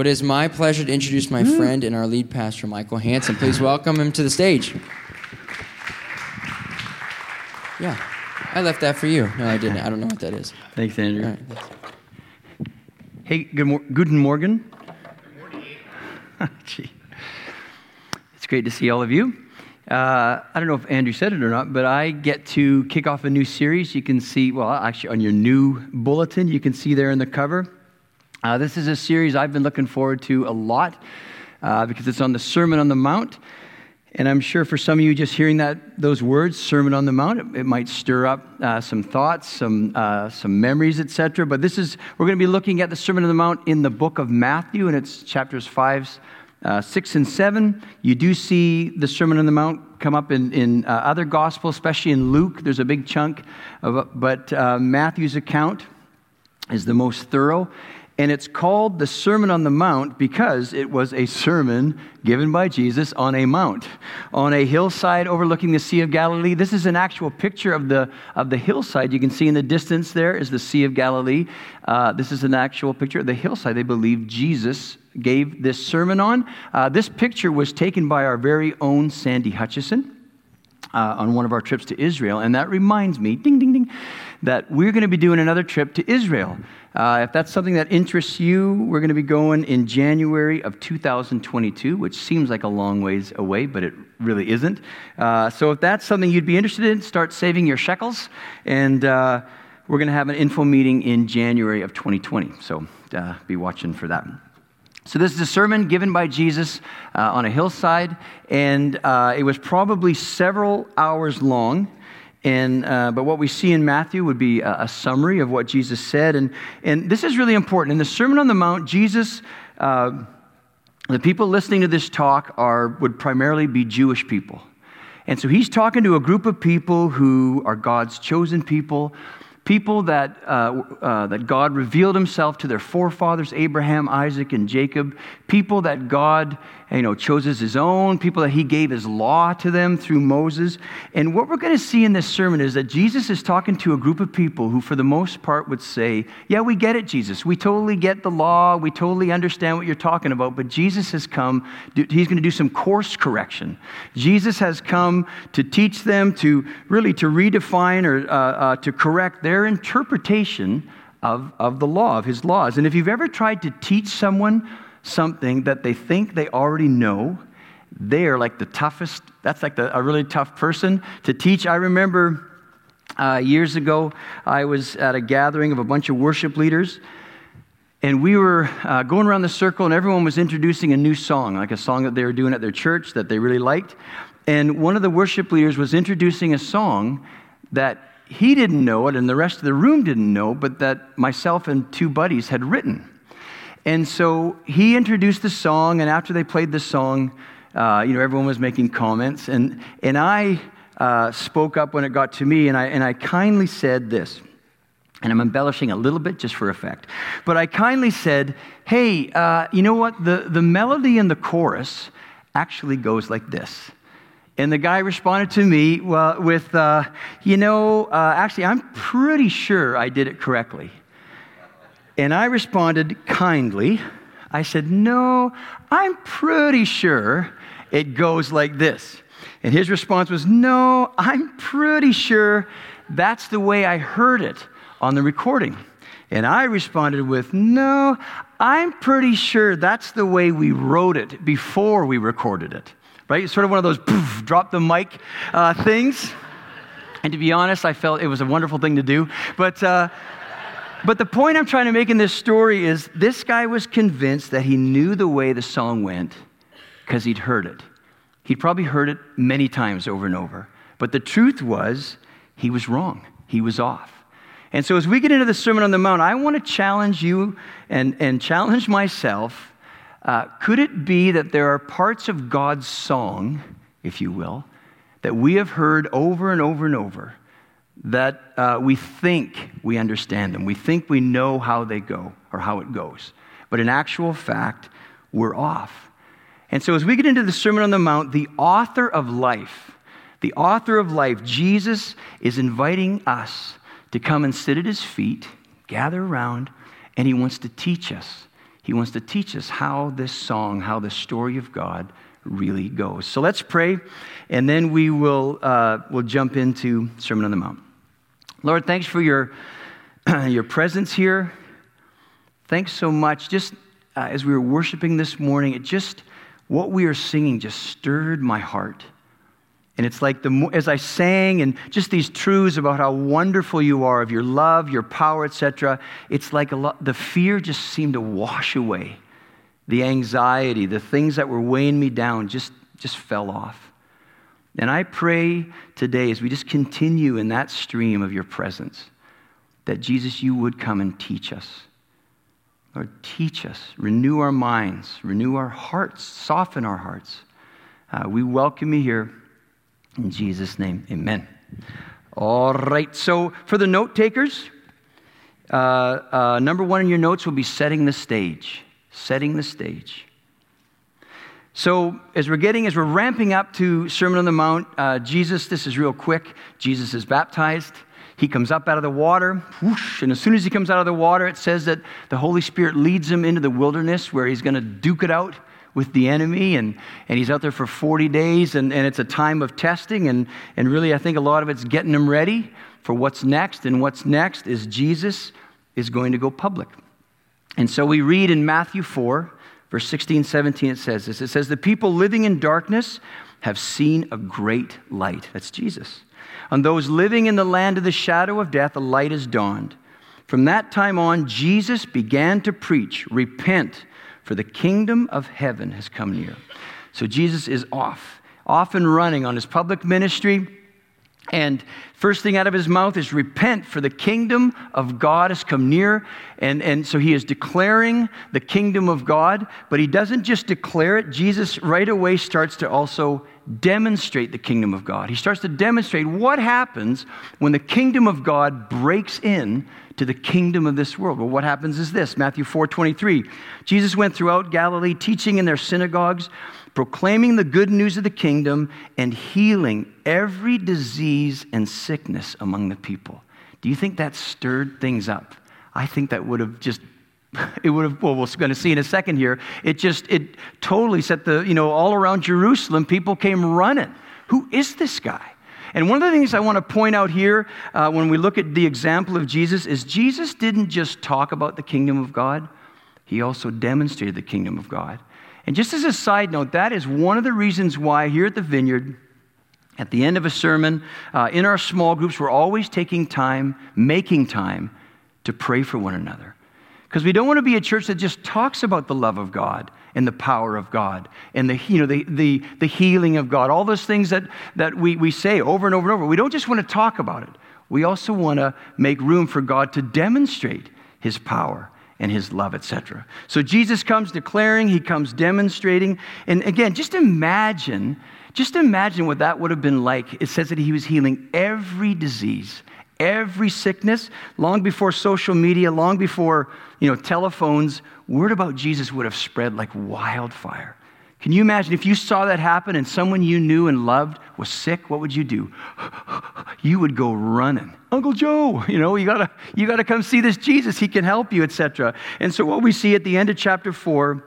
It is my pleasure to introduce my friend and our lead pastor, Michael Hanson. Please welcome him to the stage. Yeah, I left that for you. No, I didn't. I don't know what that is. Thanks, Andrew. All right. Hey, good mor- guten Morgen. Gee. It's great to see all of you. Uh, I don't know if Andrew said it or not, but I get to kick off a new series. You can see, well, actually, on your new bulletin, you can see there in the cover. Uh, this is a series I've been looking forward to a lot uh, because it's on the Sermon on the Mount. And I'm sure for some of you, just hearing that those words, Sermon on the Mount, it, it might stir up uh, some thoughts, some uh, some memories, etc. But this is we're going to be looking at the Sermon on the Mount in the book of Matthew, and it's chapters five, uh, six, and seven. You do see the Sermon on the Mount come up in in uh, other gospels, especially in Luke. There's a big chunk of, but uh, Matthew's account is the most thorough. And it's called the Sermon on the Mount because it was a sermon given by Jesus on a mount, on a hillside overlooking the Sea of Galilee. This is an actual picture of the, of the hillside. You can see in the distance there is the Sea of Galilee. Uh, this is an actual picture of the hillside they believe Jesus gave this sermon on. Uh, this picture was taken by our very own Sandy Hutchison. Uh, on one of our trips to Israel. And that reminds me, ding, ding, ding, that we're going to be doing another trip to Israel. Uh, if that's something that interests you, we're going to be going in January of 2022, which seems like a long ways away, but it really isn't. Uh, so if that's something you'd be interested in, start saving your shekels. And uh, we're going to have an info meeting in January of 2020. So uh, be watching for that. So, this is a sermon given by Jesus uh, on a hillside, and uh, it was probably several hours long. And, uh, but what we see in Matthew would be a, a, summary of what Jesus said. And, and this is really important. In the Sermon on the Mount, Jesus, uh, the people listening to this talk are, would primarily be Jewish people. And so he's talking to a group of people who are God's chosen people people that, uh, uh, that God revealed himself to their forefathers, Abraham, Isaac, and Jacob, people that God you know, chose as his own, people that he gave his law to them through Moses. And what we're going to see in this sermon is that Jesus is talking to a group of people who, for the most part, would say, Yeah, we get it, Jesus. We totally get the law. We totally understand what you're talking about. But Jesus has come, he's going to do some course correction. Jesus has come to teach them to really to redefine or uh, uh, to correct their interpretation of, of the law, of his laws. And if you've ever tried to teach someone something that they think they already know. They're like the toughest, that's like the, a really tough person to teach. I remember uh, years ago, I was at a gathering of a bunch of worship leaders, and we were uh, going around the circle, and everyone was introducing a new song, like a song that they were doing at their church that they really liked. And one of the worship leaders was introducing a song that he didn't know it, and the rest of the room didn't know, but that myself and two buddies had written. And so he introduced the song, and after they played the song, uh, you know, everyone was making comments. And, and I uh, spoke up when it got to me, and I, and I kindly said this. And I'm embellishing a little bit just for effect. But I kindly said, hey, uh, you know what? The, the melody in the chorus actually goes like this. And the guy responded to me well, with, uh, you know, uh, actually, I'm pretty sure I did it correctly. And I responded kindly. I said, No, I'm pretty sure it goes like this. And his response was, No, I'm pretty sure that's the way I heard it on the recording. And I responded with, No, I'm pretty sure that's the way we wrote it before we recorded it. Right? It's sort of one of those poof, drop the mic uh, things. And to be honest, I felt it was a wonderful thing to do. But. Uh, but the point I'm trying to make in this story is this guy was convinced that he knew the way the song went because he'd heard it. He'd probably heard it many times over and over. But the truth was, he was wrong. He was off. And so, as we get into the Sermon on the Mount, I want to challenge you and, and challenge myself. Uh, could it be that there are parts of God's song, if you will, that we have heard over and over and over that uh, we think we understand them. We think we know how they go or how it goes. But in actual fact, we're off. And so, as we get into the Sermon on the Mount, the author of life, the author of life, Jesus, is inviting us to come and sit at his feet, gather around, and he wants to teach us. He wants to teach us how this song, how the story of God really goes. So let's pray, and then we will uh, we'll jump into Sermon on the Mount. Lord, thanks for your, your presence here. Thanks so much. Just uh, as we were worshiping this morning, it just, what we are singing just stirred my heart. And it's like the, as I sang and just these truths about how wonderful you are, of your love, your power, etc., it's like a lot, the fear just seemed to wash away. The anxiety, the things that were weighing me down just, just fell off. And I pray today as we just continue in that stream of your presence that Jesus, you would come and teach us. Lord, teach us, renew our minds, renew our hearts, soften our hearts. Uh, we welcome you here. In Jesus' name, amen. All right, so for the note takers, uh, uh, number one in your notes will be setting the stage. Setting the stage. So, as we're getting, as we're ramping up to Sermon on the Mount, uh, Jesus, this is real quick. Jesus is baptized. He comes up out of the water, whoosh, and as soon as he comes out of the water, it says that the Holy Spirit leads him into the wilderness where he's going to duke it out with the enemy. And, and he's out there for 40 days, and, and it's a time of testing. And, and really, I think a lot of it's getting him ready for what's next. And what's next is Jesus is going to go public. And so we read in Matthew 4, Verse 16, 17, it says this. It says, The people living in darkness have seen a great light. That's Jesus. On those living in the land of the shadow of death, a light has dawned. From that time on, Jesus began to preach, Repent, for the kingdom of heaven has come near. So Jesus is off, off and running on his public ministry. And first thing out of his mouth is repent, for the kingdom of God has come near. And, and so he is declaring the kingdom of God, but he doesn't just declare it. Jesus right away starts to also demonstrate the kingdom of God. He starts to demonstrate what happens when the kingdom of God breaks in to the kingdom of this world. Well, what happens is this Matthew 4 23. Jesus went throughout Galilee, teaching in their synagogues proclaiming the good news of the kingdom and healing every disease and sickness among the people. Do you think that stirred things up? I think that would have just it would have well we're going to see in a second here it just it totally set the you know all around jerusalem people came running who is this guy and one of the things i want to point out here uh, when we look at the example of jesus is jesus didn't just talk about the kingdom of god. He also demonstrated the kingdom of god. And just as a side note, that is one of the reasons why here at the Vineyard, at the end of a sermon, uh, in our small groups, we're always taking time, making time to pray for one another. Because we don't want to be a church that just talks about the love of God and the power of God and the, you know, the, the, the healing of God, all those things that, that we, we say over and over and over. We don't just want to talk about it. We also want to make room for God to demonstrate his power and his love, etc. So Jesus comes declaring, he comes demonstrating. And again, just imagine, just imagine what that would have been like. It says that he was healing every disease, every sickness, long before social media, long before, you know, telephones, word about Jesus would have spread like wildfire. Can you imagine if you saw that happen and someone you knew and loved was sick, what would you do? You would go running. Uncle Joe, you know, you gotta, you gotta come see this Jesus. He can help you, etc. And so what we see at the end of chapter four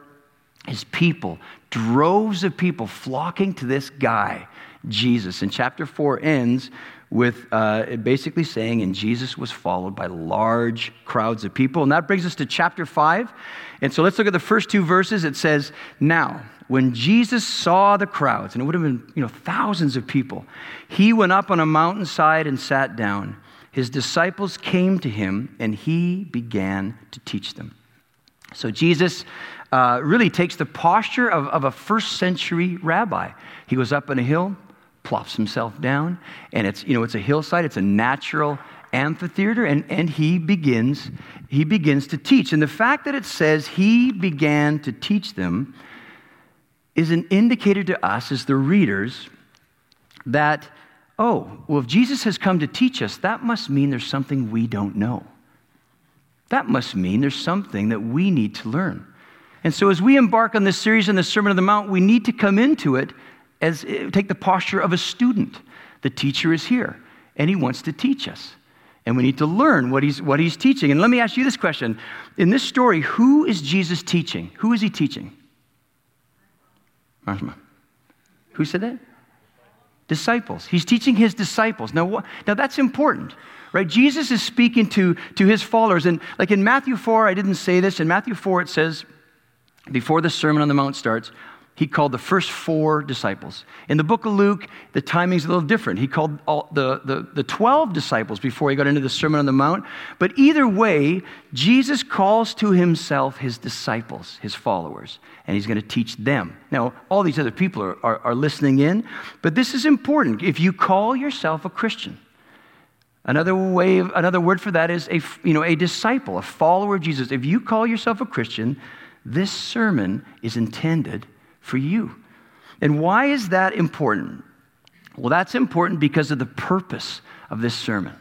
is people, droves of people flocking to this guy, Jesus. And chapter four ends with uh, basically saying, and Jesus was followed by large crowds of people. And that brings us to chapter 5. And so let's look at the first two verses. It says, Now, when Jesus saw the crowds, and it would have been you know, thousands of people, he went up on a mountainside and sat down. His disciples came to him, and he began to teach them. So Jesus uh, really takes the posture of, of a first century rabbi. He goes up on a hill, plops himself down, and it's, you know, it's a hillside, it's a natural amphitheater, and, and he begins, he begins to teach. And the fact that it says he began to teach them is an indicator to us as the readers that, oh, well, if Jesus has come to teach us, that must mean there's something we don't know. That must mean there's something that we need to learn. And so, as we embark on this series on the Sermon on the Mount, we need to come into it as eh, take the posture of a student. The teacher is here, and he wants to teach us. And we need to learn what he's, what he's teaching. And let me ask you this question. In this story, who is Jesus teaching? Who is he teaching? Who said that? Disciples. He's teaching his disciples. Now, now that's important, right? Jesus is speaking to, to his followers. And like in Matthew 4, I didn't say this. In Matthew 4, it says, before the Sermon on the Mount starts, he called the first four disciples. In the book of Luke, the timing's a little different. He called all, the, the, the 12 disciples before he got into the Sermon on the Mount. But either way, Jesus calls to himself his disciples, his followers, and he's going to teach them. Now, all these other people are, are, are listening in, but this is important. If you call yourself a Christian, Another way, another word for that is a, you know, a disciple, a follower of Jesus. If you call yourself a Christian, this sermon is intended for you. And why is that important? Well, that's important because of the purpose of this sermon.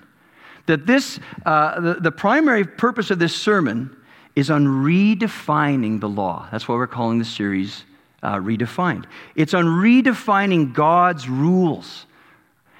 That this, uh, the, the primary purpose of this sermon is on redefining the law. That's why we're calling the series uh, Redefined. It's on redefining God's rules.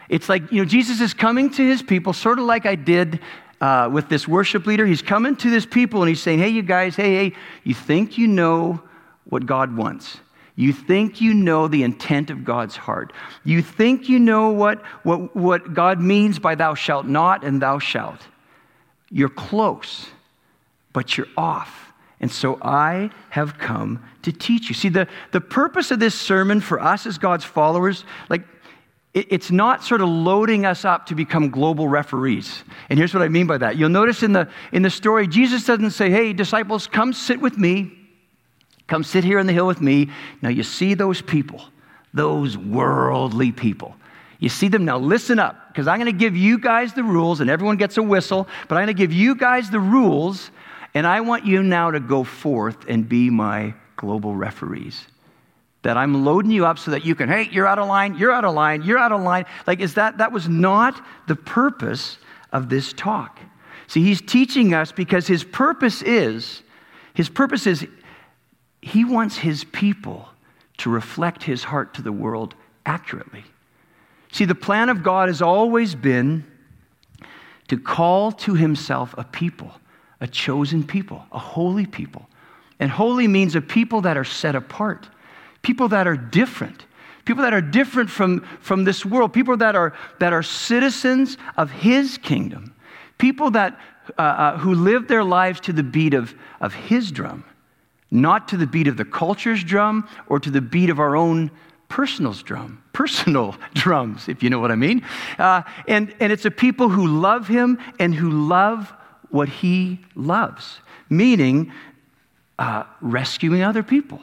It's like, you know, Jesus is coming to his people, sort of like I did uh, with this worship leader. He's coming to this people and he's saying, hey, you guys, hey, hey, you think you know what God wants. You think you know the intent of God's heart. You think you know what, what, what God means by thou shalt not and thou shalt. You're close, but you're off. And so I have come to teach you. See, the, the purpose of this sermon for us as God's followers, like, it, it's not sort of loading us up to become global referees. And here's what I mean by that. You'll notice in the, in the story, Jesus doesn't say, hey, disciples, come sit with me. Come sit here on the hill with me. Now, you see those people, those worldly people. You see them now, listen up, because I'm going to give you guys the rules, and everyone gets a whistle, but I'm going to give you guys the rules, and I want you now to go forth and be my global referees. That I'm loading you up so that you can, hey, you're out of line, you're out of line, you're out of line. Like, is that, that was not the purpose of this talk. See, he's teaching us because his purpose is, his purpose is he wants his people to reflect his heart to the world accurately. See, the plan of God has always been to call to himself a people, a chosen people, a holy people. And holy means a people that are set apart, people that are different, people that are different from, from this world, people that are, that are citizens of his kingdom, people that, uh, uh, who live their lives to the beat of, of his drum not to the beat of the culture's drum or to the beat of our own personal drum, personal drums, if you know what I mean. Uh, and, and it's a people who love him and who love what he loves, meaning uh, rescuing other people.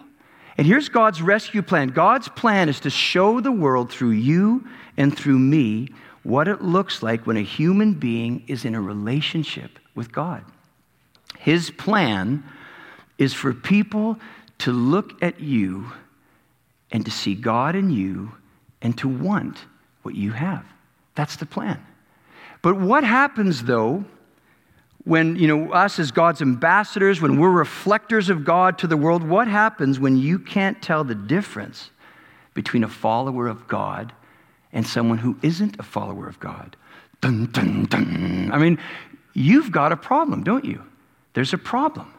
And here's God's rescue plan God's plan is to show the world through you and through me what it looks like when a human being is in a relationship with God. His plan is for people to look at you and to see God in you and to want what you have. That's the plan. But what happens though when, you know, us as God's ambassadors, when we're reflectors of God to the world, what happens when you can't tell the difference between a follower of God and someone who isn't a follower of God? Dun, dun, dun. I mean, you've got a problem, don't you? There's a problem.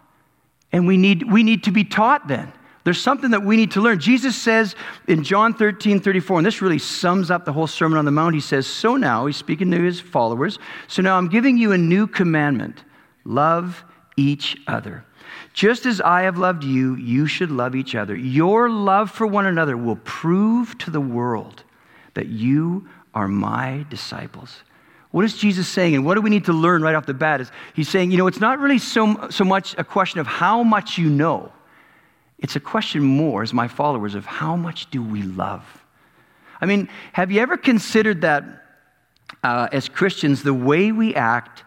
And we need, we need to be taught then. There's something that we need to learn. Jesus says in John 13, 34, and this really sums up the whole Sermon on the Mount. He says, So now, he's speaking to his followers, so now I'm giving you a new commandment love each other. Just as I have loved you, you should love each other. Your love for one another will prove to the world that you are my disciples. What is Jesus saying? And what do we need to learn right off the bat? Is he's saying, you know, it's not really so, so much a question of how much you know. It's a question more, as my followers, of how much do we love? I mean, have you ever considered that uh, as Christians, the way we act,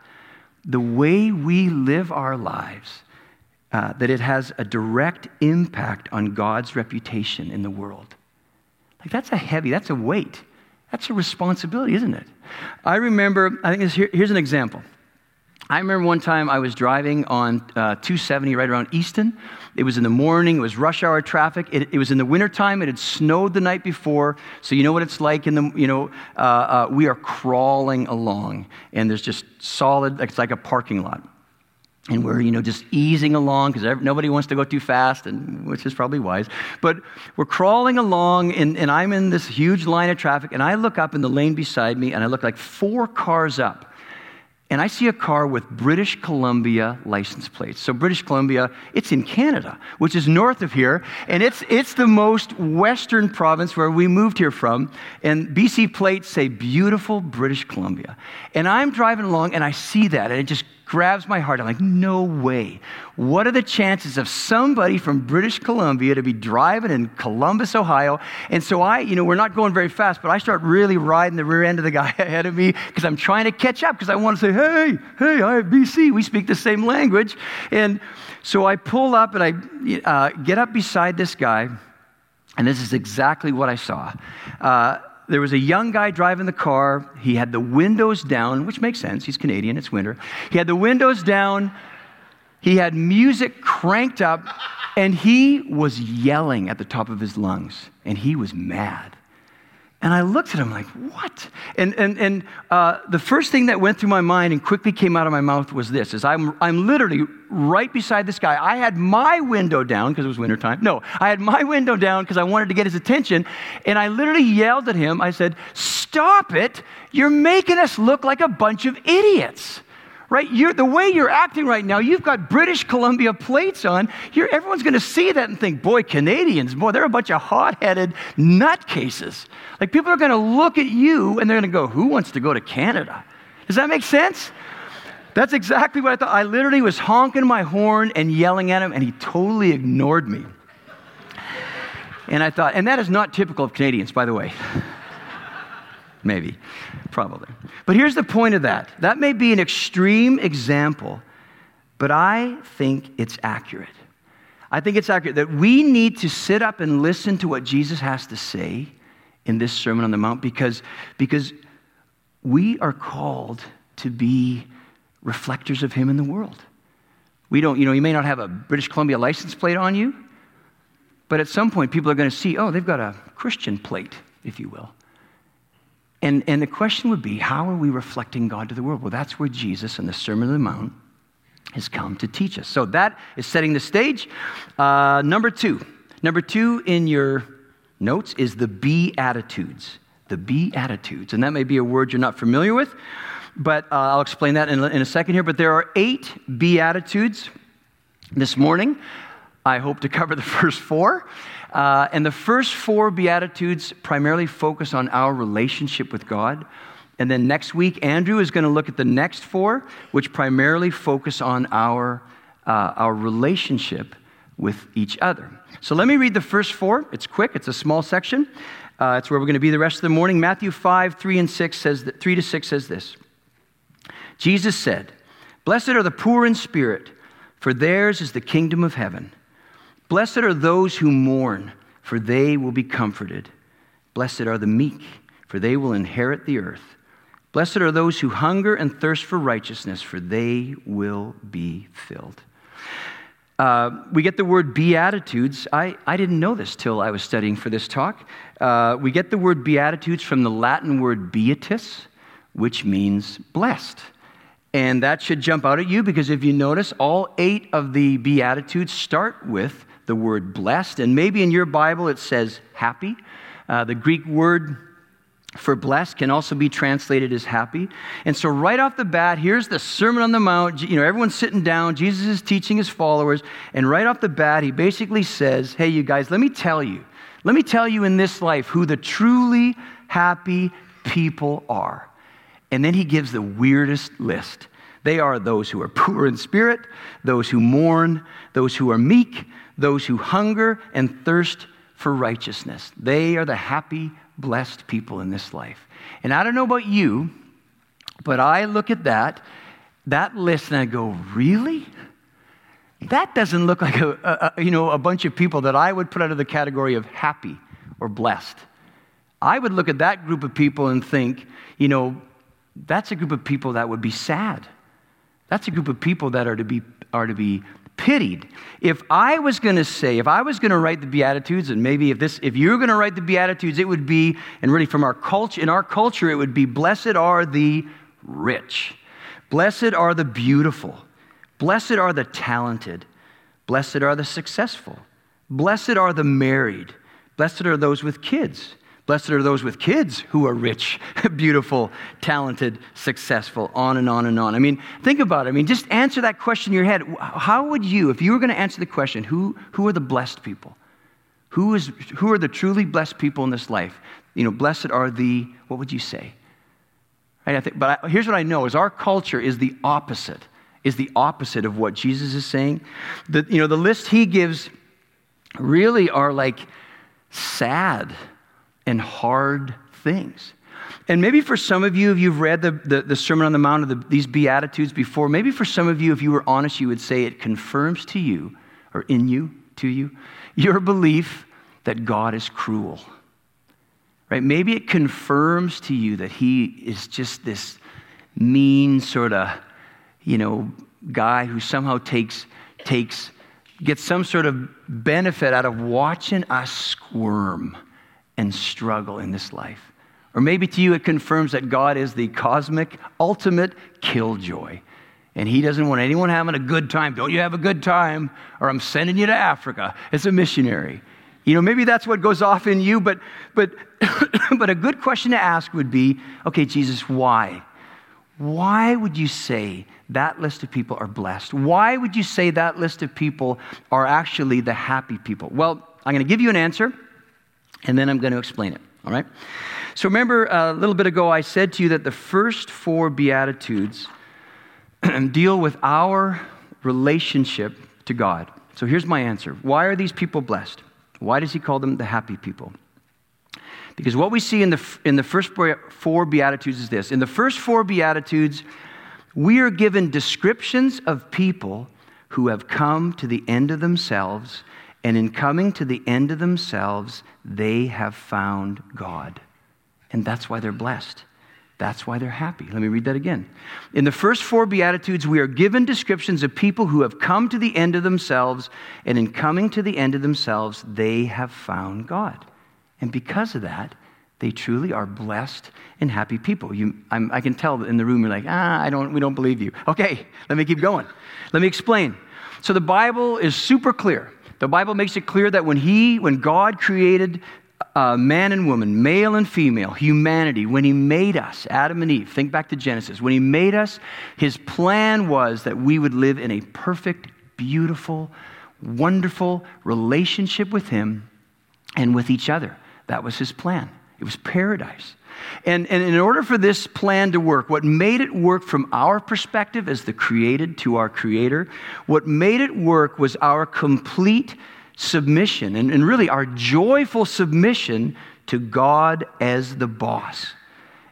the way we live our lives, uh, that it has a direct impact on God's reputation in the world? Like, that's a heavy, that's a weight. That's a responsibility, isn't it? I remember, I think here, here's an example. I remember one time I was driving on uh, 270 right around Easton. It was in the morning, it was rush hour traffic. It, it, was in the wintertime, it had snowed the night before. So, you know what it's like in the, you know, uh, uh, we are crawling along, and there's just solid, it's like a parking lot. And we're, you know, just easing along because nobody wants to go too fast, and, which is probably wise. But we're crawling along, and, and I'm in this huge line of traffic, and I look up in the lane beside me, and I look like four cars up and I see a car with British Columbia license plates. So, British Columbia, it's in Canada, which is north of here, and it's, it's the most western province where we moved here from. And BC plates say beautiful British Columbia. And I'm driving along and I see that, and it just grabs my heart. I'm like, no way. What are the chances of somebody from British Columbia to be driving in Columbus, Ohio? And so I, you know, we're not going very fast, but I start really riding the rear end of the guy ahead of me because I'm trying to catch up because I want to say, hey, hey, I have BC. We speak the same language. And so I pull up and I uh, get up beside this guy. And this is exactly what I saw. Uh, there was a young guy driving the car. He had the windows down, which makes sense. He's Canadian, it's winter. He had the windows down. He had music cranked up, and he was yelling at the top of his lungs, and he was mad. And I looked at him like, what? And, and, and uh, the first thing that went through my mind and quickly came out of my mouth was this, is I'm, I'm literally right beside this guy. I had my window down because it was wintertime. No, I had my window down because I wanted to get his attention. And I literally yelled at him. I said, stop it. You're making us look like a bunch of idiots right? You're, the way you're acting right now, you've got British Columbia plates on. You're, everyone's going to see that and think, boy, Canadians, boy, they're a bunch of hot headed nutcases. Like people are going to look at you and they're going to go, who wants to go to Canada? Does that make sense? That's exactly what I thought. I literally was honking my horn and yelling at him, and he totally ignored me. And I thought, and that is not typical of Canadians, by the way. Maybe, probably. But here's the point of that that may be an extreme example, but I think it's accurate. I think it's accurate that we need to sit up and listen to what Jesus has to say in this Sermon on the Mount because, because we are called to be reflectors of Him in the world. We don't, you know, you may not have a British Columbia license plate on you, but at some point people are going to see, oh, they've got a Christian plate, if you will. And, and the question would be how are we reflecting God to the world? Well, that's where Jesus in the Sermon on the Mount has come to teach us. So that is setting the stage. Uh, number two. Number two in your notes is the Beatitudes. The Beatitudes. And that may be a word you're not familiar with, but uh, I'll explain that in, in a second here. But there are eight Beatitudes this morning. I hope to cover the first four. Uh, and the first four Beatitudes primarily focus on our relationship with God. And then next week, Andrew is going to look at the next four, which primarily focus on our, uh, our relationship with each other. So let me read the first four. It's quick, it's a small section. Uh, it's where we're going to be the rest of the morning. Matthew 5, 3 and 6 says that, 3 to 6 says this. Jesus said, Blessed are the poor in spirit, for theirs is the kingdom of heaven. Blessed are those who mourn, for they will be comforted. Blessed are the meek, for they will inherit the earth. Blessed are those who hunger and thirst for righteousness, for they will be filled. Uh, we get the word beatitudes. I, I didn't know this till I was studying for this talk. Uh, we get the word beatitudes from the Latin word beatus, which means blessed. And that should jump out at you because if you notice, all eight of the beatitudes start with the word blessed. And maybe in your Bible it says happy. Uh, the Greek word for blessed can also be translated as happy. And so, right off the bat, here's the Sermon on the Mount. You know, everyone's sitting down. Jesus is teaching his followers. And right off the bat, he basically says, Hey, you guys, let me tell you. Let me tell you in this life who the truly happy people are. And then he gives the weirdest list. They are those who are poor in spirit, those who mourn, those who are meek, those who hunger and thirst for righteousness. They are the happy, blessed people in this life. And I don't know about you, but I look at that, that list, and I go, really? That doesn't look like a, a, you know, a bunch of people that I would put under the category of happy or blessed. I would look at that group of people and think, you know, that's a group of people that would be sad. That's a group of people that are to be, are to be pitied. If I was going to say, if I was going to write the Beatitudes, and maybe if this, if you're going to write the Beatitudes, it would be, and really from our culture, in our culture, it would be, blessed are the rich, blessed are the beautiful, blessed are the talented, blessed are the successful, blessed are the married, blessed are those with kids. Blessed are those with kids who are rich, beautiful, talented, successful, on and on and on. I mean, think about it. I mean, just answer that question in your head. How would you, if you were going to answer the question, who, who are the blessed people? Who, is, who are the truly blessed people in this life? You know, blessed are the, what would you say? Right, think, but I, here's what I know is our culture is the opposite, is the opposite of what Jesus is saying. The, you know, the list he gives really are like sad and hard things. And maybe for some of you, if you've read the, the, the Sermon on the Mount of the, these Beatitudes before, maybe for some of you, if you were honest, you would say it confirms to you, or in you, to you, your belief that God is cruel. Right? Maybe it confirms to you that He is just this mean sort of, you know, guy who somehow takes, takes, gets some sort of benefit out of watching us squirm and struggle in this life. Or maybe to you it confirms that God is the cosmic, ultimate killjoy. And he doesn't want anyone having a good time. Don't you have a good time? Or I'm sending you to Africa as a missionary. You know, maybe that's what goes off in you, but, but, but a good question to ask would be okay, Jesus, why? Why would you say that list of people are blessed? Why would you say that list of people are actually the happy people? Well, I'm going to give you an answer and then I'm going to explain it, all right? So remember uh, a little bit ago, I said to you that the first four Beatitudes deal with our relationship to God. So here's my answer Why are these people blessed? Why does he call them the happy people? Because what we see in the, in the first four Beatitudes is this. In the first four Beatitudes, we are given descriptions of people who have come to the end of themselves and in coming to the end of themselves, they have found God. And that's why they're blessed. That's why they're happy. Let me read that again. In the first four Beatitudes, we are given descriptions of people who have come to the end of themselves, and in coming to the end of themselves, they have found God. And because of that, they truly are blessed and happy people. You, i can tell in the room you're like, ah, I don't, we don't believe you. Okay, let me keep going. Let me explain. So the Bible is super clear. The Bible makes it clear that when He, when God created uh, man and woman, male and female, humanity, when He made us, Adam and Eve, think back to Genesis, when He made us, His plan was that we would live in a perfect, beautiful, wonderful relationship with Him and with each other. That was His plan. It was paradise. And, and in order for this plan to work, what made it work from our perspective as the created to our Creator, what made it work was our complete submission and, and really our joyful submission to God as the boss.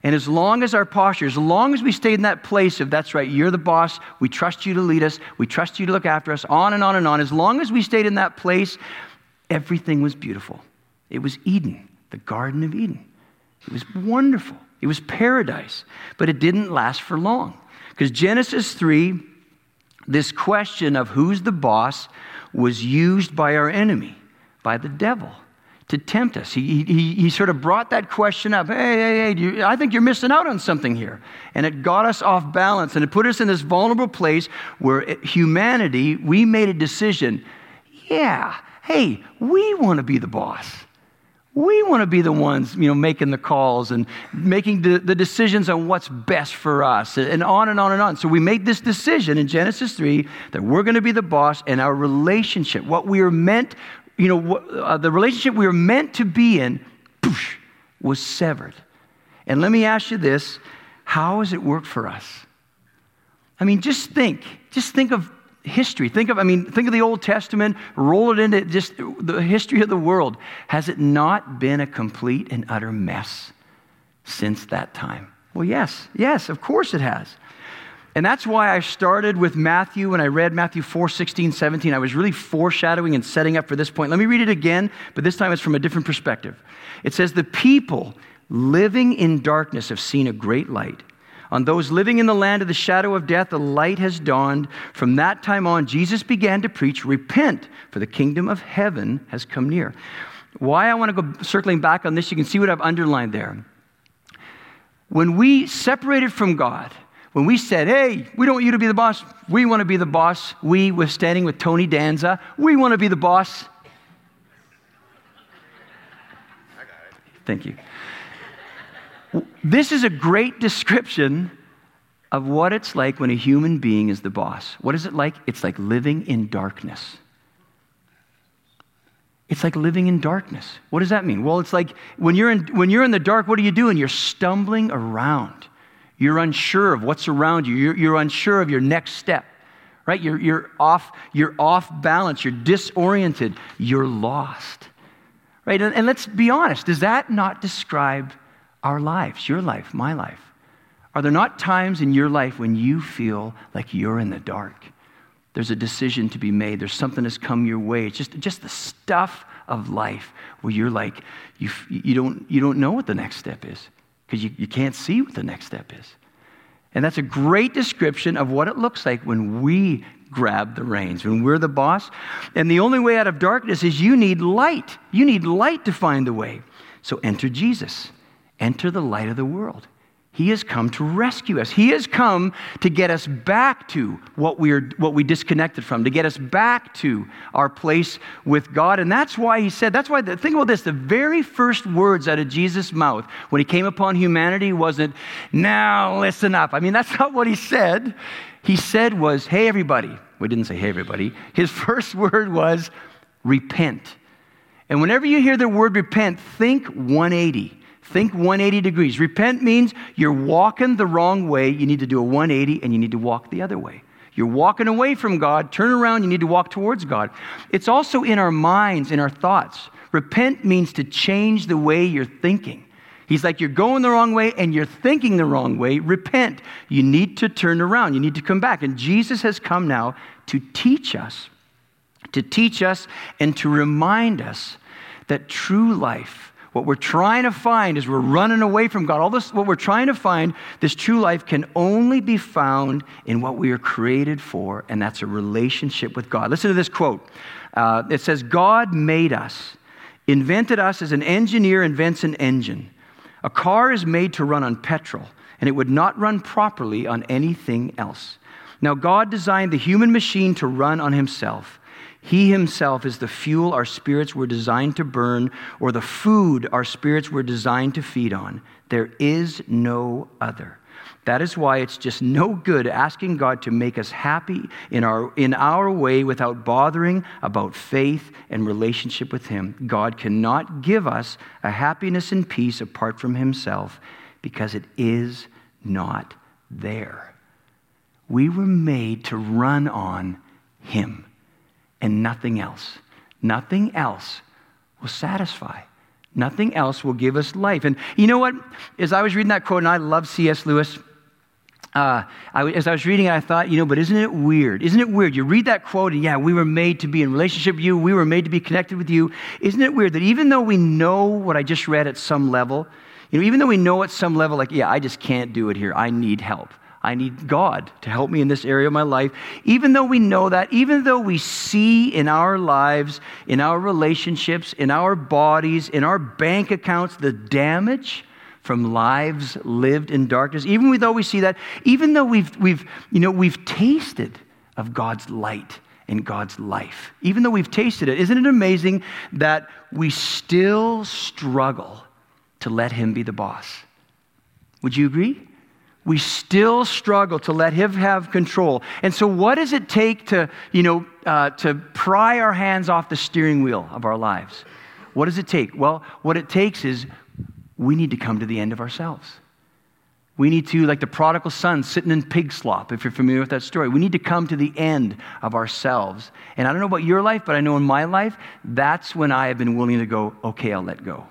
And as long as our posture, as long as we stayed in that place of that's right, you're the boss, we trust you to lead us, we trust you to look after us, on and on and on, as long as we stayed in that place, everything was beautiful. It was Eden, the Garden of Eden. It was wonderful. It was paradise. But it didn't last for long. Because Genesis 3, this question of who's the boss was used by our enemy, by the devil, to tempt us. He, he, he sort of brought that question up hey, hey, hey, you, I think you're missing out on something here. And it got us off balance and it put us in this vulnerable place where it, humanity, we made a decision yeah, hey, we want to be the boss. We want to be the ones, you know, making the calls and making the, the decisions on what's best for us and on and on and on. So we made this decision in Genesis 3 that we're going to be the boss and our relationship, what we are meant, you know, uh, the relationship we were meant to be in, poosh, was severed. And let me ask you this how has it worked for us? I mean, just think, just think of history. Think of, I mean, think of the Old Testament, roll it into just the history of the world. Has it not been a complete and utter mess since that time? Well, yes, yes, of course it has. And that's why I started with Matthew when I read Matthew 4 16, 17. I was really foreshadowing and setting up for this point. Let me read it again, but this time it's from a different perspective. It says, The people living in darkness have seen a great light. On those living in the land of the shadow of death, the light has dawned. From that time on, Jesus began to preach, Repent, for the kingdom of heaven has come near. Why I want to go circling back on this, you can see what I've underlined there. When we separated from God, when we said, hey, we don't want you to be the boss, we want to be the boss, we was standing with Tony Danza, we want to be the boss. Thank you. This is a great description of what it's like when a human being is the boss. What is it like? It's like living in darkness. It's like living in darkness. What does that mean? Well, it's like when you're in, when you're in the dark, what are you doing? You're stumbling around. You're unsure of what's around you. You're, you're unsure of your next step, right? You're, you're, off, you're off balance. You're disoriented. You're lost, right? And, and let's be honest does that not describe our lives, your life, my life? Are there not times in your life when you feel like you're in the dark? There's a decision to be made. There's something that's come your way. It's just, just the stuff of life where you're like, you, you, don't, you don't know what the next step is because you, you can't see what the next step is. And that's a great description of what it looks like when we grab the reins, when we're the boss. And the only way out of darkness is you need light. You need light to find the way. So enter Jesus, enter the light of the world. He has come to rescue us. He has come to get us back to what we, are, what we disconnected from, to get us back to our place with God. And that's why he said, that's why, the, think about this the very first words out of Jesus' mouth when he came upon humanity wasn't, now listen up. I mean, that's not what he said. He said was, hey, everybody. We didn't say, hey, everybody. His first word was, repent. And whenever you hear the word repent, think 180. Think 180 degrees. Repent means you're walking the wrong way. You need to do a 180 and you need to walk the other way. You're walking away from God, turn around, you need to walk towards God. It's also in our minds, in our thoughts. Repent means to change the way you're thinking. He's like, you're going the wrong way and you're thinking the wrong way. Repent. You need to turn around. You need to come back. And Jesus has come now to teach us, to teach us and to remind us that true life, what we're trying to find is we're running away from God. All this, what we're trying to find, this true life can only be found in what we are created for, and that's a relationship with God. Listen to this quote. Uh, it says, God made us, invented us as an engineer invents an engine. A car is made to run on petrol, and it would not run properly on anything else. Now, God designed the human machine to run on himself. He himself is the fuel our spirits were designed to burn, or the food our spirits were designed to feed on. There is no other. That is why it's just no good asking God to make us happy in our, in our way without bothering about faith and relationship with Him. God cannot give us a happiness and peace apart from Himself because it is not there. We were made to run on Him and nothing else. Nothing else will satisfy. Nothing else will give us life. And you know what? As I was reading that quote, and I love C.S. Lewis, uh, I, as I was reading it, I thought, you know, but isn't it weird? Isn't it weird? You read that quote, and yeah, we were made to be in relationship with you, we were made to be connected with you. Isn't it weird that even though we know what I just read at some level, you know, even though we know at some level, like, yeah, I just can't do it here, I need help. I need God to help me in this area of my life. Even though we know that, even though we see in our lives, in our relationships, in our bodies, in our bank accounts, the damage from lives lived in darkness, even though we see that, even though we've, we've, you know, we've tasted of God's light and God's life, even though we've tasted it, isn't it amazing that we still struggle to let Him be the boss? Would you agree? We still struggle to let him have control. And so, what does it take to, you know, uh, to pry our hands off the steering wheel of our lives? What does it take? Well, what it takes is we need to come to the end of ourselves. We need to, like the prodigal son sitting in pig slop, if you're familiar with that story, we need to come to the end of ourselves. And I don't know about your life, but I know in my life, that's when I have been willing to go, okay, I'll let go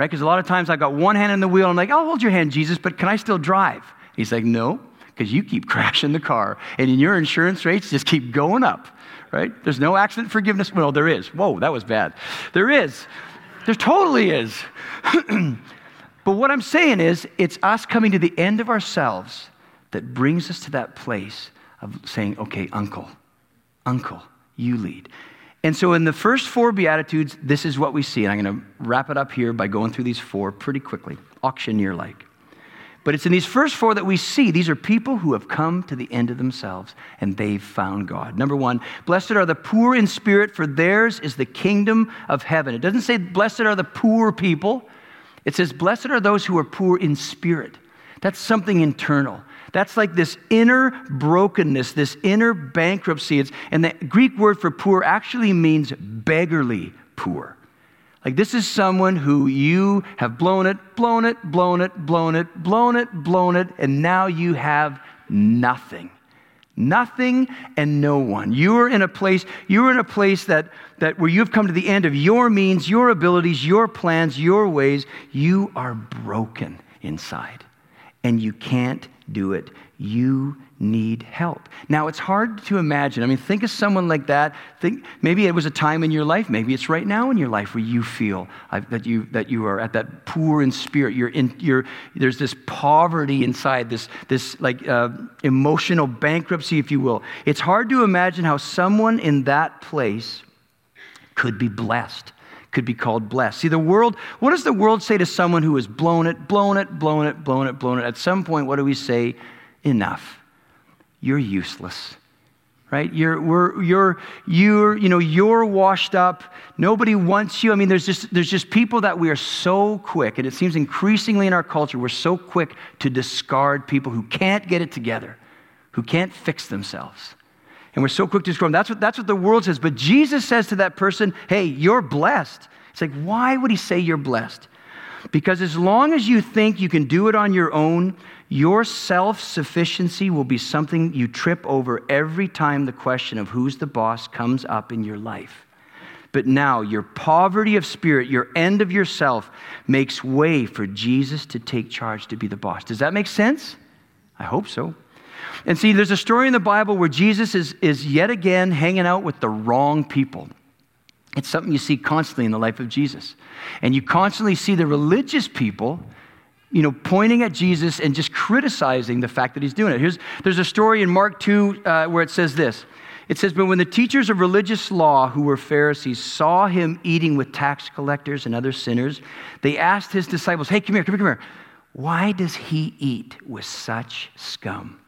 right? Because a lot of times I've got one hand in the wheel. and I'm like, I'll hold your hand, Jesus, but can I still drive? He's like, no, because you keep crashing the car, and your insurance rates just keep going up, right? There's no accident forgiveness. Well, there is. Whoa, that was bad. There is. There totally is. But what I'm saying is, it's us coming to the end of ourselves that brings us to that place of saying, okay, uncle, uncle, you lead. And so in the first four Beatitudes, this is what we see. And I'm going to wrap it up here by going through these four pretty quickly, auctioneer like. But it's in these first four that we see these are people who have come to the end of themselves and they've found God. Number one, blessed are the poor in spirit, for theirs is the kingdom of heaven. It doesn't say blessed are the poor people, it says blessed are those who are poor in spirit. That's something internal. That's like this inner brokenness, this inner bankruptcy. It's, and the Greek word for poor actually means beggarly poor. Like, this is someone who you have blown it, blown it, blown it, blown it, blown it, blown it, and now you have nothing. Nothing and no one. You're in a place, you're in a place that, that where you've come to the end of your means, your abilities, your plans, your ways. You are broken inside. And you can't do it. You need help. Now, it's hard to imagine. I mean, think of someone like that. Think maybe it was a time in your life, maybe it's right now in your life where you feel that you, that you are at that poor in spirit. You're in, you're, there's this poverty inside, this, this like uh, emotional bankruptcy, if you will. It's hard to imagine how someone in that place could be blessed could be called blessed. See, the world, what does the world say to someone who has blown it, blown it, blown it, blown it, blown it? At some point, what do we say? Enough. You're useless. Right? You're, you're, you're, you know, you're washed up. Nobody wants you. I mean, there's just, there's just people that we are so quick, and it seems increasingly in our culture, we're so quick to discard people who can't get it together, who can't fix themselves. And we're so quick to scroll. That's what, that's what the world says. But Jesus says to that person, hey, you're blessed. It's like, why would he say you're blessed? Because as long as you think you can do it on your own, your self sufficiency will be something you trip over every time the question of who's the boss comes up in your life. But now, your poverty of spirit, your end of yourself, makes way for Jesus to take charge to be the boss. Does that make sense? I hope so. And see, there's a story in the Bible where Jesus is, is yet again hanging out with the wrong people. It's something you see constantly in the life of Jesus. And you constantly see the religious people, you know, pointing at Jesus and just criticizing the fact that he's doing it. Here's, there's a story in Mark 2 uh, where it says this. It says, But when the teachers of religious law, who were Pharisees, saw him eating with tax collectors and other sinners, they asked his disciples, Hey, come here, come here, come here. Why does he eat with such scum?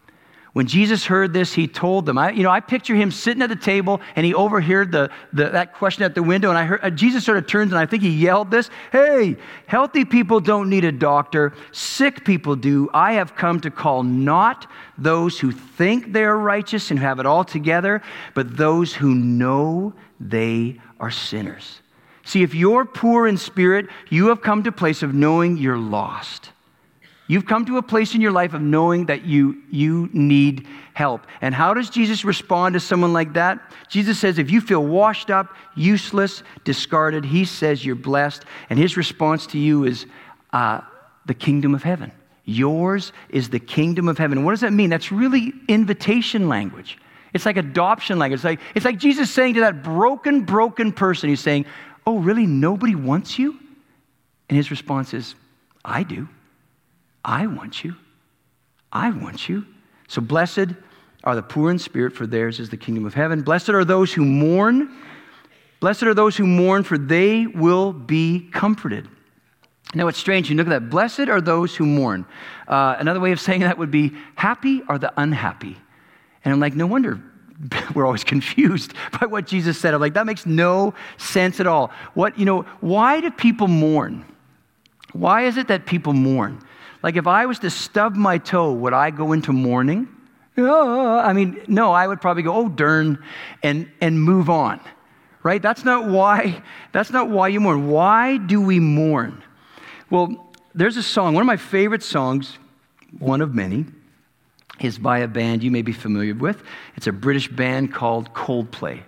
When Jesus heard this, he told them. I, you know, I picture him sitting at the table and he overheard the, the, that question at the window. And I heard uh, Jesus sort of turns and I think he yelled this Hey, healthy people don't need a doctor, sick people do. I have come to call not those who think they are righteous and have it all together, but those who know they are sinners. See, if you're poor in spirit, you have come to a place of knowing you're lost. You've come to a place in your life of knowing that you, you need help. And how does Jesus respond to someone like that? Jesus says, if you feel washed up, useless, discarded, he says you're blessed. And his response to you is uh, the kingdom of heaven. Yours is the kingdom of heaven. What does that mean? That's really invitation language. It's like adoption language. It's like, it's like Jesus saying to that broken, broken person, he's saying, Oh, really? Nobody wants you? And his response is, I do. I want you. I want you. So blessed are the poor in spirit, for theirs is the kingdom of heaven. Blessed are those who mourn. Blessed are those who mourn, for they will be comforted. Now, it's strange. You look at that. Blessed are those who mourn. Uh, another way of saying that would be happy are the unhappy. And I'm like, no wonder we're always confused by what Jesus said. I'm like, that makes no sense at all. What, you know, why do people mourn? Why is it that people mourn? Like if I was to stub my toe, would I go into mourning? Oh, I mean, no, I would probably go, oh, darn, and, and move on. Right? That's not why, that's not why you mourn. Why do we mourn? Well, there's a song, one of my favorite songs, one of many, is by a band you may be familiar with. It's a British band called Coldplay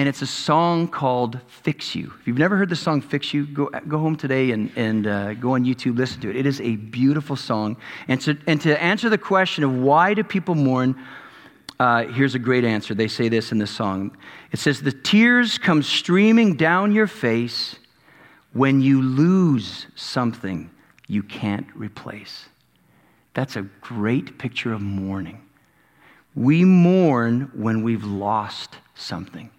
and it's a song called Fix You. If you've never heard the song Fix You, go, go home today and, and uh, go on YouTube, listen to it. It is a beautiful song. And to, and to answer the question of why do people mourn, uh, here's a great answer. They say this in the song it says, The tears come streaming down your face when you lose something you can't replace. That's a great picture of mourning. We mourn when we've lost something.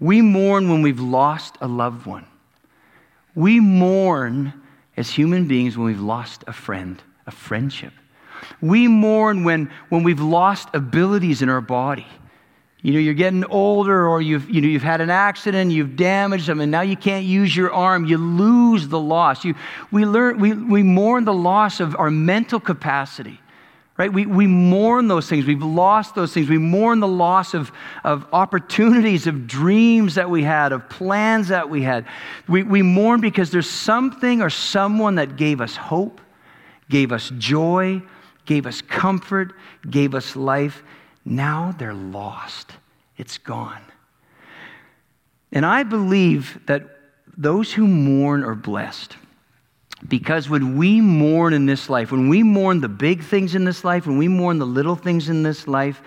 We mourn when we've lost a loved one. We mourn as human beings when we've lost a friend, a friendship. We mourn when, when we've lost abilities in our body. You know, you're getting older or you've, you know, you've had an accident, you've damaged them, and now you can't use your arm. You lose the loss. You, we, learn, we, we mourn the loss of our mental capacity, right? We, we mourn those things. We've lost those things. We mourn the loss of, of opportunities, of dreams that we had, of plans that we had. We, we mourn because there's something or someone that gave us hope, gave us joy, gave us comfort, gave us life now they're lost, it's gone. And I believe that those who mourn are blessed. Because when we mourn in this life, when we mourn the big things in this life, when we mourn the little things in this life,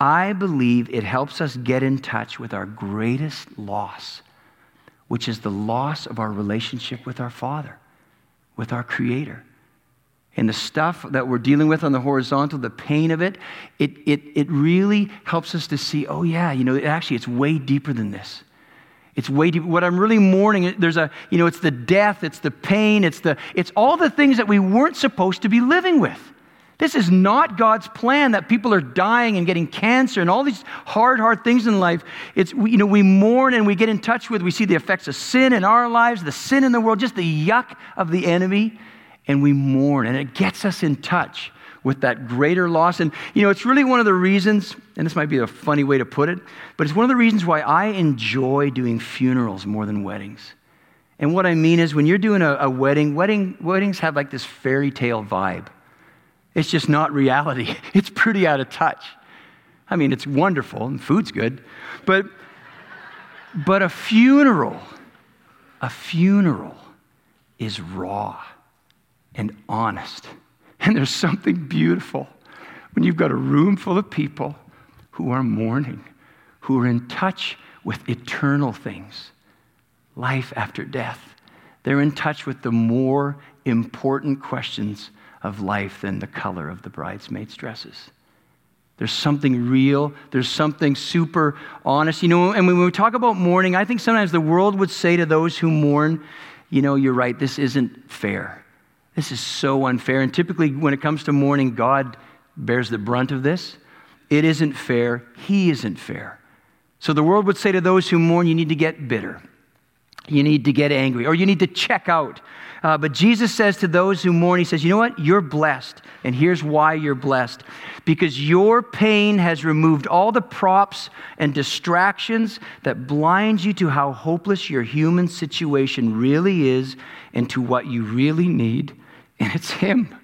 I believe it helps us get in touch with our greatest loss, which is the loss of our relationship with our Father, with our Creator and the stuff that we're dealing with on the horizontal, the pain of it, it, it, it really helps us to see, oh, yeah, you know, actually, it's way deeper than this. It's way deeper. What I'm really mourning, there's a, you know, it's the death, it's the pain, it's, the, it's all the things that we weren't supposed to be living with. This is not God's plan that people are dying and getting cancer and all these hard, hard things in life. It's, you know, we mourn and we get in touch with, we see the effects of sin in our lives, the sin in the world, just the yuck of the enemy and we mourn, and it gets us in touch with that greater loss. And, you know, it's really one of the reasons, and this might be a funny way to put it, but it's one of the reasons why I enjoy doing funerals more than weddings. And what I mean is, when you're doing a, a wedding, wedding, weddings have like this fairy tale vibe. It's just not reality. It's pretty out of touch. I mean, it's wonderful and food's good, but, but a funeral, a funeral is raw and honest. And there's something beautiful when you've got a room full of people who are mourning, who are in touch with eternal things, life after death. They're in touch with the more important questions of life than the color of the bridesmaids' dresses. There's something real. There's something super honest. You know, and when we talk about mourning, I think sometimes the world would say to those who mourn, you know, you're right, this isn't fair. This is so unfair. And typically, when it comes to mourning, God bears the brunt of this. It isn't fair. He isn't fair. So the world would say to those who mourn, you need to get bitter. You need to get angry, or you need to check out. Uh, but Jesus says to those who mourn, He says, You know what? You're blessed. And here's why you're blessed because your pain has removed all the props and distractions that blind you to how hopeless your human situation really is and to what you really need and it's Him.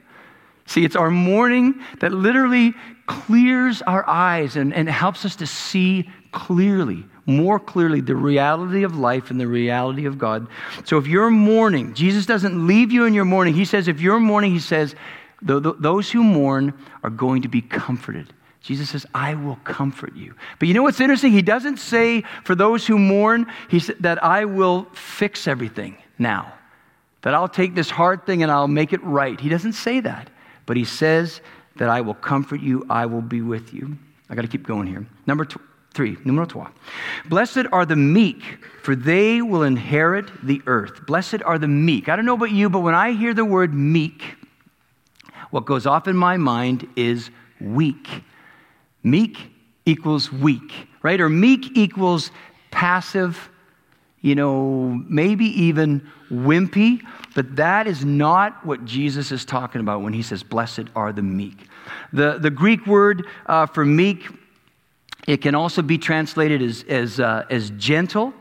See, it's our mourning that literally clears our eyes and, and helps us to see clearly, more clearly, the reality of life and the reality of God. So if you're mourning, Jesus doesn't leave you in your mourning. He says, if you're mourning, He says, those who mourn are going to be comforted. Jesus says, I will comfort you. But you know what's interesting? He doesn't say for those who mourn, he said that I will fix everything now that I'll take this hard thing and I'll make it right. He doesn't say that, but he says that I will comfort you, I will be with you. I got to keep going here. Number two, three, numero trois. Blessed are the meek, for they will inherit the earth. Blessed are the meek. I don't know about you, but when I hear the word meek, what goes off in my mind is weak. Meek equals weak, right? Or meek equals passive you know, maybe even wimpy, but that is not what Jesus is talking about when he says, Blessed are the meek. The, the Greek word uh, for meek, it can also be translated as, as, uh, as gentle.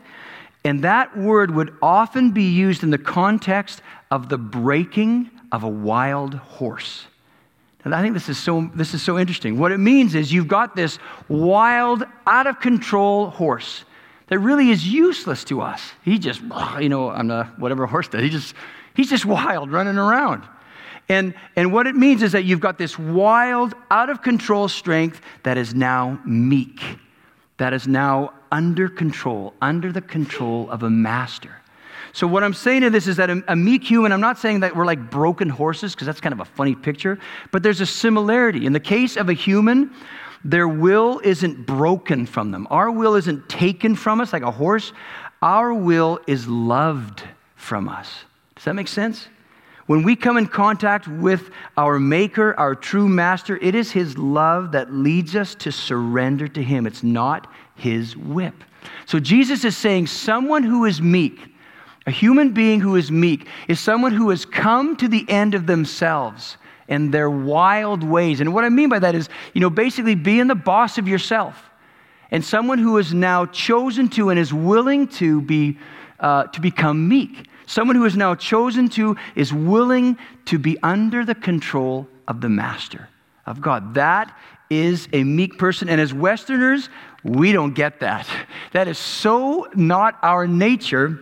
And that word would often be used in the context of the breaking of a wild horse. And I think this is so this is so interesting. What it means is you've got this wild, out of control horse that really is useless to us. He just, ah, you know, I'm the whatever horse does. He just, he's just wild running around. And, and what it means is that you've got this wild, out of control strength that is now meek, that is now under control, under the control of a master. So, what I'm saying to this is that a, a meek human, I'm not saying that we're like broken horses, because that's kind of a funny picture, but there's a similarity. In the case of a human, their will isn't broken from them. Our will isn't taken from us like a horse. Our will is loved from us. Does that make sense? When we come in contact with our Maker, our true Master, it is His love that leads us to surrender to Him. It's not His whip. So Jesus is saying someone who is meek, a human being who is meek, is someone who has come to the end of themselves and their wild ways. And what I mean by that is, you know, basically being the boss of yourself. And someone who is now chosen to and is willing to be uh, to become meek. Someone who is now chosen to is willing to be under the control of the master of God. That is a meek person. And as Westerners, we don't get that. That is so not our nature.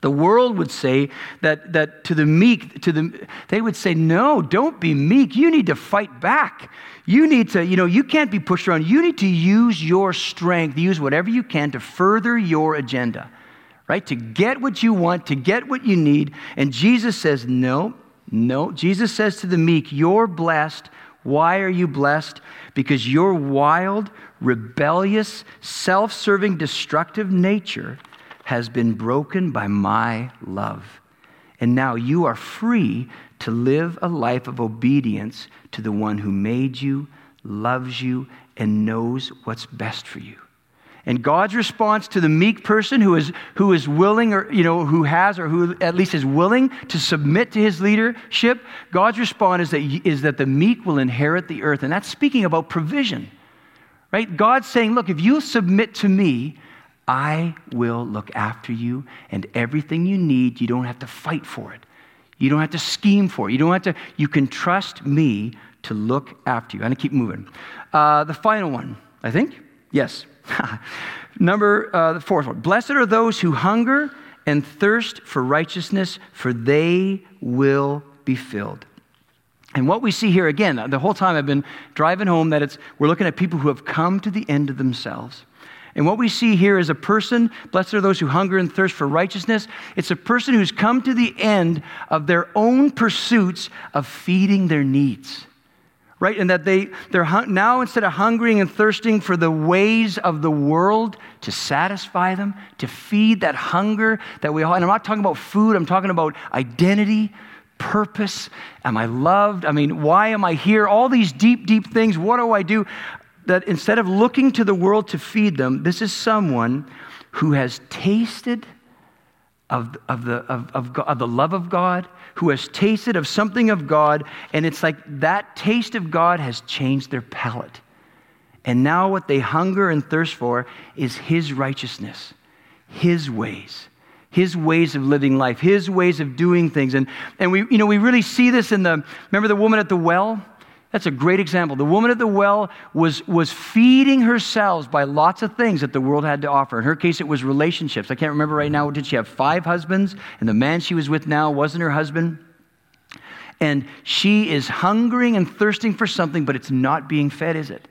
The world would say that, that to the meek, to the, they would say, no, don't be meek. You need to fight back. You need to, you know, you can't be pushed around. You need to use your strength, use whatever you can to further your agenda, right? To get what you want, to get what you need. And Jesus says, no, no. Jesus says to the meek, you're blessed. Why are you blessed? Because your wild, rebellious, self serving, destructive nature has been broken by my love. And now you are free to live a life of obedience to the one who made you, loves you, and knows what's best for you. And God's response to the meek person who is, who is willing, or, you know, who has, or who at least is willing to submit to his leadership, God's response is that, is that the meek will inherit the earth. And that's speaking about provision, right? God's saying, look, if you submit to me, I will look after you, and everything you need, you don't have to fight for it. You don't have to scheme for it. You don't have to, you can trust me to look after you. I'm going to keep moving. Uh, the final one, I think. Yes. Number, uh, the fourth one. Blessed are those who hunger and thirst for righteousness, for they will be filled. And what we see here again, the whole time I've been driving home, that it's, we're looking at people who have come to the end of themselves. And what we see here is a person, blessed are those who hunger and thirst for righteousness. It's a person who's come to the end of their own pursuits of feeding their needs. Right? And that they, they're now, instead of hungering and thirsting for the ways of the world to satisfy them, to feed that hunger that we all, and I'm not talking about food, I'm talking about identity, purpose. Am I loved? I mean, why am I here? All these deep, deep things. What do I do? That instead of looking to the world to feed them, this is someone who has tasted of, of, the, of, of, God, of the love of God, who has tasted of something of God, and it's like that taste of God has changed their palate. And now what they hunger and thirst for is His righteousness, His ways. His ways of living life, his ways of doing things. And, and we, you know, we really see this in the, remember the woman at the well? That's a great example. The woman at the well was, was feeding herself by lots of things that the world had to offer. In her case, it was relationships. I can't remember right now. Did she have five husbands? And the man she was with now wasn't her husband? And she is hungering and thirsting for something, but it's not being fed, is it?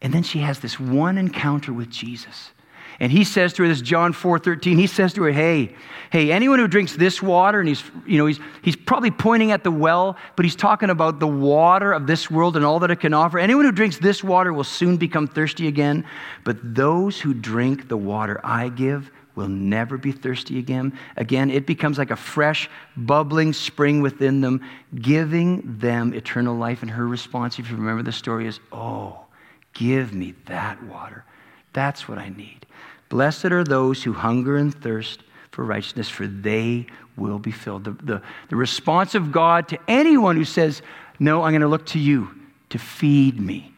And then she has this one encounter with Jesus. And he says to her, this John 4 13, he says to her, Hey, hey, anyone who drinks this water, and he's, you know, he's, he's probably pointing at the well, but he's talking about the water of this world and all that it can offer. Anyone who drinks this water will soon become thirsty again, but those who drink the water I give will never be thirsty again. Again, it becomes like a fresh, bubbling spring within them, giving them eternal life. And her response, if you remember the story, is, Oh, give me that water. That's what I need. Blessed are those who hunger and thirst for righteousness, for they will be filled. The, the, the response of God to anyone who says, No, I'm going to look to you to feed me.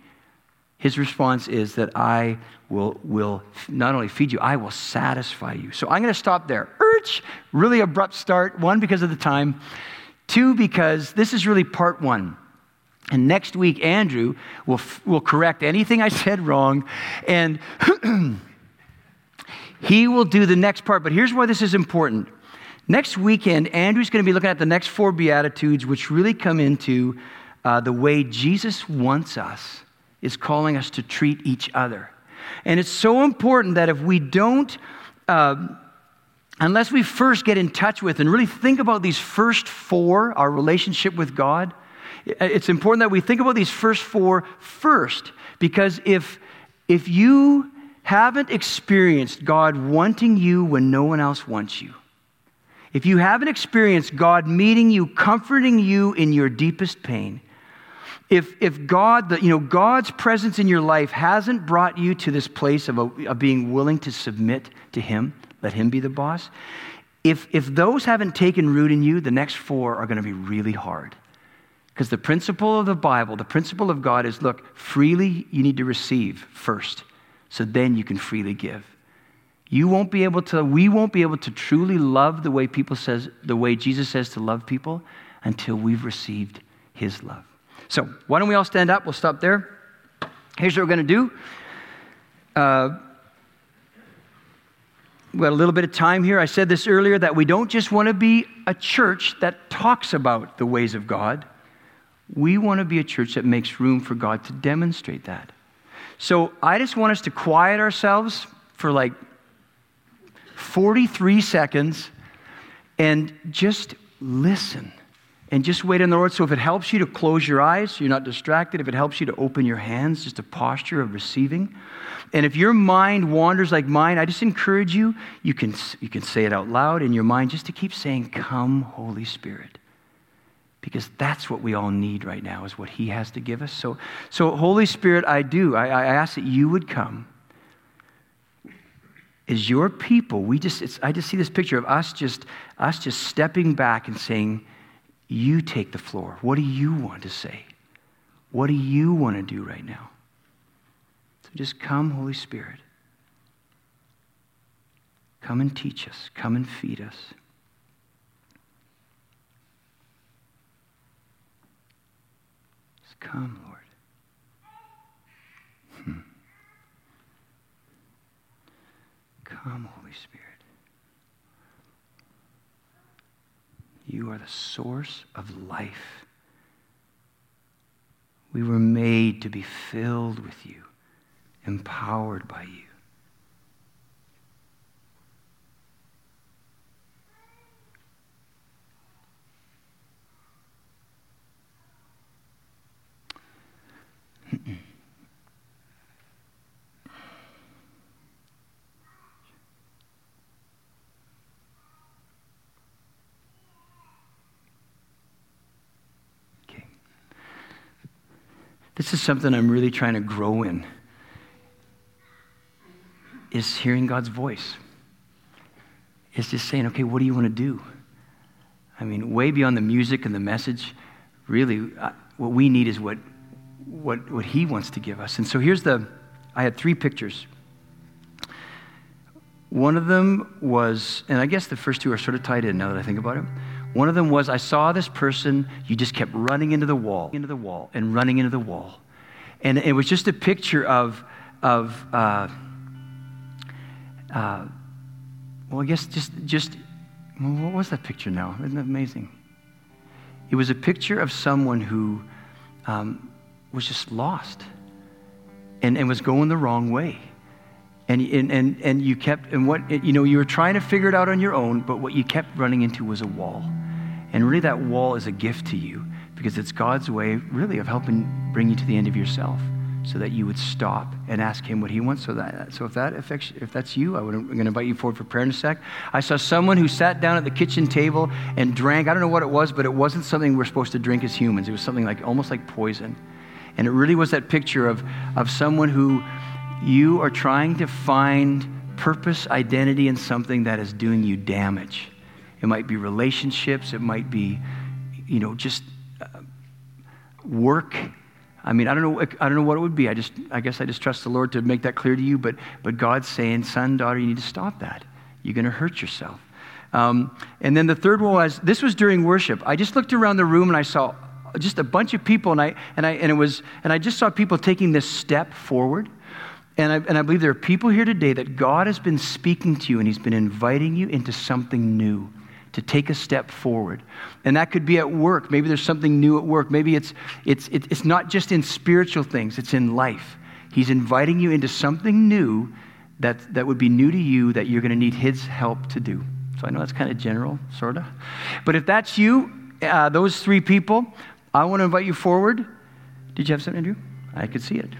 His response is that I will, will not only feed you, I will satisfy you. So I'm going to stop there. Urch, really abrupt start. One, because of the time. Two, because this is really part one. And next week, Andrew will, will correct anything I said wrong. And He will do the next part. But here's why this is important. Next weekend, Andrew's going to be looking at the next four Beatitudes, which really come into uh, the way Jesus wants us, is calling us to treat each other. And it's so important that if we don't, uh, unless we first get in touch with and really think about these first four, our relationship with God, it's important that we think about these first four first. Because if, if you haven't experienced God wanting you when no one else wants you, if you haven't experienced God meeting you, comforting you in your deepest pain, if, if God, the, you know, God's presence in your life hasn't brought you to this place of, a, of being willing to submit to Him, let Him be the boss, if, if those haven't taken root in you, the next four are going to be really hard. Because the principle of the Bible, the principle of God is look, freely you need to receive first, so then you can freely give. You won't be able to, we won't be able to truly love the way people says, the way Jesus says to love people until we've received his love. So why don't we all stand up? We'll stop there. Here's what we're going to do. Uh, we got a little bit of time here. I said this earlier that we don't just want to be a church that talks about the ways of God. We want to be a church that makes room for God to demonstrate that. So I just want us to quiet ourselves for like 43 seconds and just listen and just wait on the Lord. So if it helps you to close your eyes so you're not distracted, if it helps you to open your hands, just a posture of receiving. And if your mind wanders like mine, I just encourage you, you can, you can say it out loud in your mind just to keep saying, Come, Holy Spirit. Because that's what we all need right now, is what He has to give us. So, so Holy Spirit, I do. I, I ask that you would come is your people. We just, I just see this picture of us just, us just stepping back and saying, You take the floor. What do you want to say? What do you want to do right now? So just come, Holy Spirit. Come and teach us. Come and feed us. Come, Lord. Hmm. Come, Holy Spirit. You are the source of life. We were made to be filled with you, empowered by you. This is something I'm really trying to grow in. Is hearing God's voice. Is just saying, okay, what do you want to do? I mean, way beyond the music and the message, really, uh, what we need is what, what, what He wants to give us. And so here's the I had three pictures. One of them was, and I guess the first two are sort of tied in now that I think about it. One of them was I saw this person, you just kept running into the wall, into the wall, and running into the wall. And it was just a picture of, of uh, uh, well, I guess just, just what was that picture now? Isn't that amazing? It was a picture of someone who um, was just lost and, and was going the wrong way. And, and, and, and you kept, and what, you know, you were trying to figure it out on your own, but what you kept running into was a wall. And really, that wall is a gift to you because it's God's way, really, of helping bring you to the end of yourself so that you would stop and ask him what he wants. So that, so if that affects, if that's you, I would, I'm going to invite you forward for prayer in a sec. I saw someone who sat down at the kitchen table and drank. I don't know what it was, but it wasn't something we're supposed to drink as humans. It was something like almost like poison, and it really was that picture of of someone who you are trying to find purpose, identity in something that is doing you damage. It might be relationships. It might be, you know, just uh, work. I mean, I don't know. I don't know what it would be. I just, I guess, I just trust the Lord to make that clear to you. But, but God's saying, son, daughter, you need to stop that. You're going to hurt yourself. Um, and then the third one was this was during worship. I just looked around the room and I saw just a bunch of people, and I and I and it was and I just saw people taking this step forward. And I, and I believe there are people here today that God has been speaking to you and He's been inviting you into something new to take a step forward. And that could be at work. Maybe there's something new at work. Maybe it's, it's, it's not just in spiritual things, it's in life. He's inviting you into something new that, that would be new to you that you're going to need His help to do. So I know that's kind of general, sort of. But if that's you, uh, those three people, I want to invite you forward. Did you have something, Andrew? I could see it.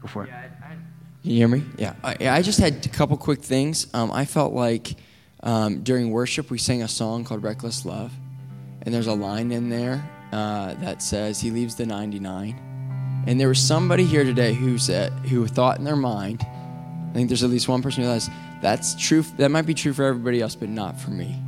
Go for it. Can you hear me? Yeah. I, I just had a couple quick things. Um, I felt like um, during worship we sang a song called "Reckless Love," and there's a line in there uh, that says, "He leaves the 99." And there was somebody here today who said, who thought in their mind, I think there's at least one person who realized that's true. That might be true for everybody else, but not for me.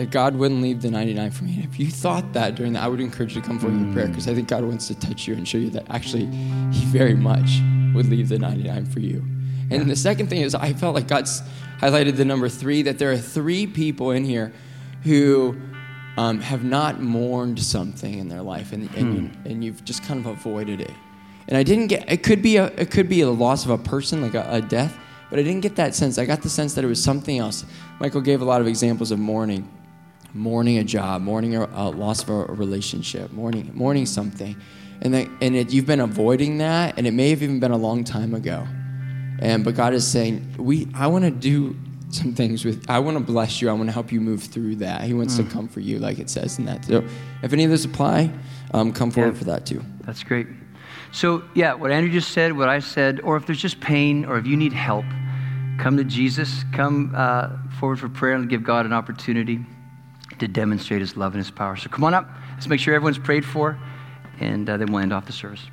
That God wouldn't leave the 99 for me. And if you thought that during that, I would encourage you to come forward in prayer because I think God wants to touch you and show you that actually He very much would leave the 99 for you. And the second thing is, I felt like God's highlighted the number three that there are three people in here who um, have not mourned something in their life, and and, you, and you've just kind of avoided it. And I didn't get. It could be a. It could be a loss of a person, like a, a death, but I didn't get that sense. I got the sense that it was something else. Michael gave a lot of examples of mourning, mourning a job, mourning a, a loss of a, a relationship, mourning mourning something, and that, and it, you've been avoiding that, and it may have even been a long time ago. And but God is saying, we. I want to do some things with. I want to bless you. I want to help you move through that. He wants to comfort you, like it says in that. So, if any of those apply, um, come forward Yeah. for that too. That's great. So, yeah, what Andrew just said, what I said, or if there's just pain or if you need help, come to Jesus. Come uh, forward for prayer and give God an opportunity to demonstrate his love and his power. So, come on up. Let's make sure everyone's prayed for, and uh, then we'll end off the service.